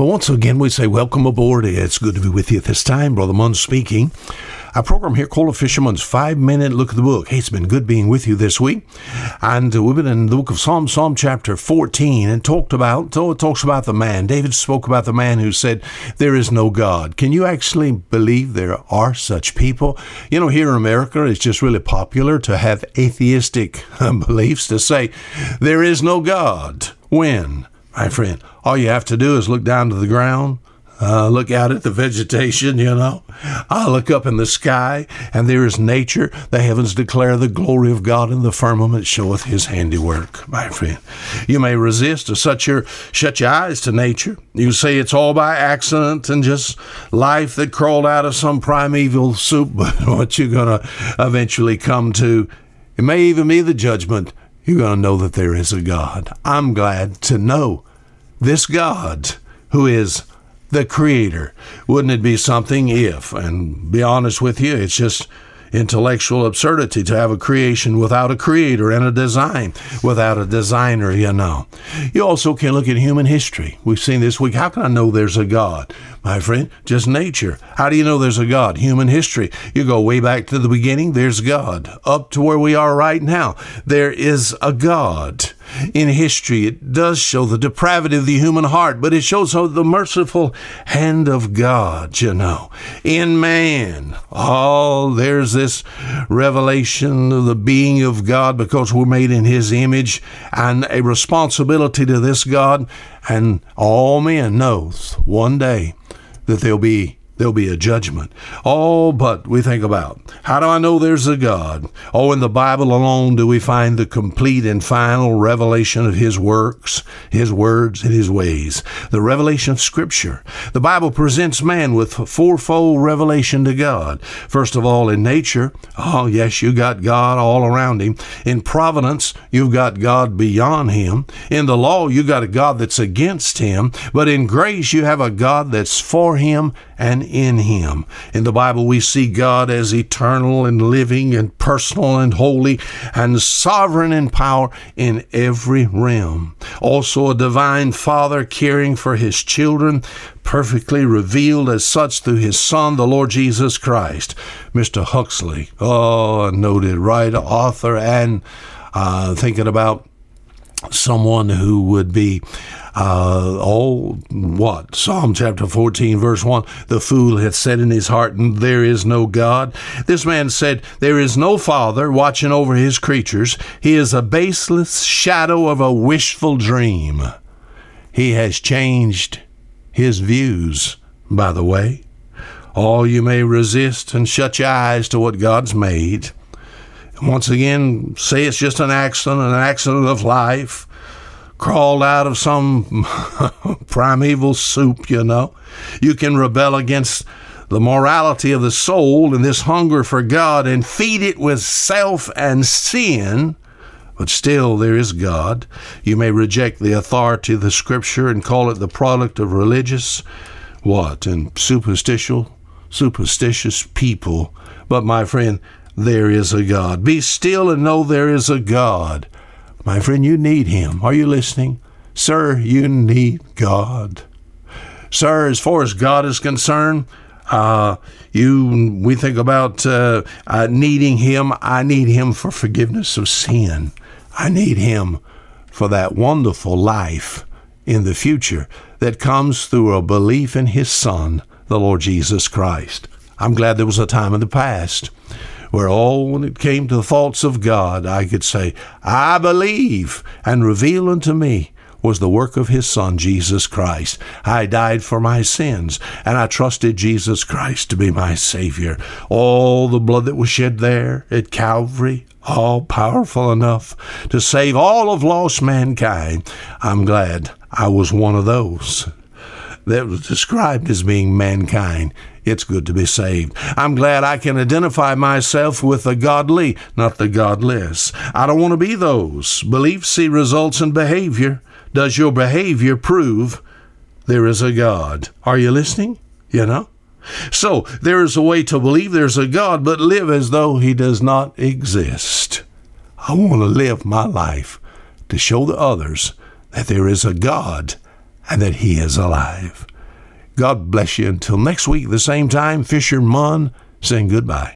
Well, once again, we say welcome aboard. It's good to be with you at this time. Brother Munn speaking. Our program here called A Fisherman's Five Minute Look at the Book. Hey, it's been good being with you this week. And uh, we've been in the book of Psalm, Psalm chapter 14, and talked about, so it talks about the man. David spoke about the man who said, There is no God. Can you actually believe there are such people? You know, here in America, it's just really popular to have atheistic beliefs to say, There is no God. When? My friend. All you have to do is look down to the ground, uh, look out at the vegetation, you know. I look up in the sky, and there is nature. The heavens declare the glory of God, and the firmament showeth his handiwork, my friend. You may resist or shut your, shut your eyes to nature. You say it's all by accident and just life that crawled out of some primeval soup, but what you're going to eventually come to, it may even be the judgment you're going to know that there is a God. I'm glad to know this God who is the creator. Wouldn't it be something if, and be honest with you, it's just intellectual absurdity to have a creation without a creator and a design without a designer, you know. You also can look at human history. We've seen this week. How can I know there's a God? My friend, just nature. How do you know there's a God? Human history. You go way back to the beginning, there's God. Up to where we are right now, there is a God in history. It does show the depravity of the human heart, but it shows how the merciful hand of God, you know, in man. Oh, there's this revelation of the being of God because we're made in his image and a responsibility to this God. And all men knows one day that there'll be there'll be a judgment. Oh, but we think about how do I know there's a God? Oh, in the Bible alone do we find the complete and final revelation of His works, His words, and His ways. The revelation of Scripture. The Bible presents man with fourfold revelation to God. First of all, in nature, oh, yes, you got God all around him. In providence, you've got God beyond him. In the law, you got a God that's against him. But in grace, you have a God that's for him and in him. In the Bible, we see God as eternal and living and personal and holy and sovereign in power in every realm. Also, a divine Father caring for his children, perfectly revealed as such through his Son, the Lord Jesus Christ. Mr. Huxley, oh, noted writer, author, and uh, thinking about someone who would be uh, oh, what? Psalm chapter 14, verse 1 The fool hath said in his heart, There is no God. This man said, There is no Father watching over his creatures. He is a baseless shadow of a wishful dream. He has changed his views, by the way. All you may resist and shut your eyes to what God's made. Once again, say it's just an accident, an accident of life crawled out of some primeval soup, you know. You can rebel against the morality of the soul and this hunger for God and feed it with self and sin, but still there is God. You may reject the authority of the scripture and call it the product of religious what and superstitious superstitious people. But my friend, there is a God. Be still and know there is a God. My friend, you need Him. Are you listening? Sir, you need God. Sir, as far as God is concerned, uh, you we think about uh, uh, needing Him. I need Him for forgiveness of sin. I need Him for that wonderful life in the future that comes through a belief in His Son, the Lord Jesus Christ. I'm glad there was a time in the past where all when it came to the thoughts of God, I could say, I believe, and reveal unto me was the work of his Son, Jesus Christ. I died for my sins, and I trusted Jesus Christ to be my Savior. All the blood that was shed there at Calvary, all powerful enough to save all of lost mankind. I'm glad I was one of those that was described as being mankind. It's good to be saved. I'm glad I can identify myself with the godly, not the godless. I don't want to be those. Belief see results in behavior. Does your behavior prove there is a God? Are you listening? You know? So, there is a way to believe there's a God, but live as though He does not exist. I want to live my life to show the others that there is a God and that He is alive. God bless you. Until next week, the same time, Fisher Munn saying goodbye.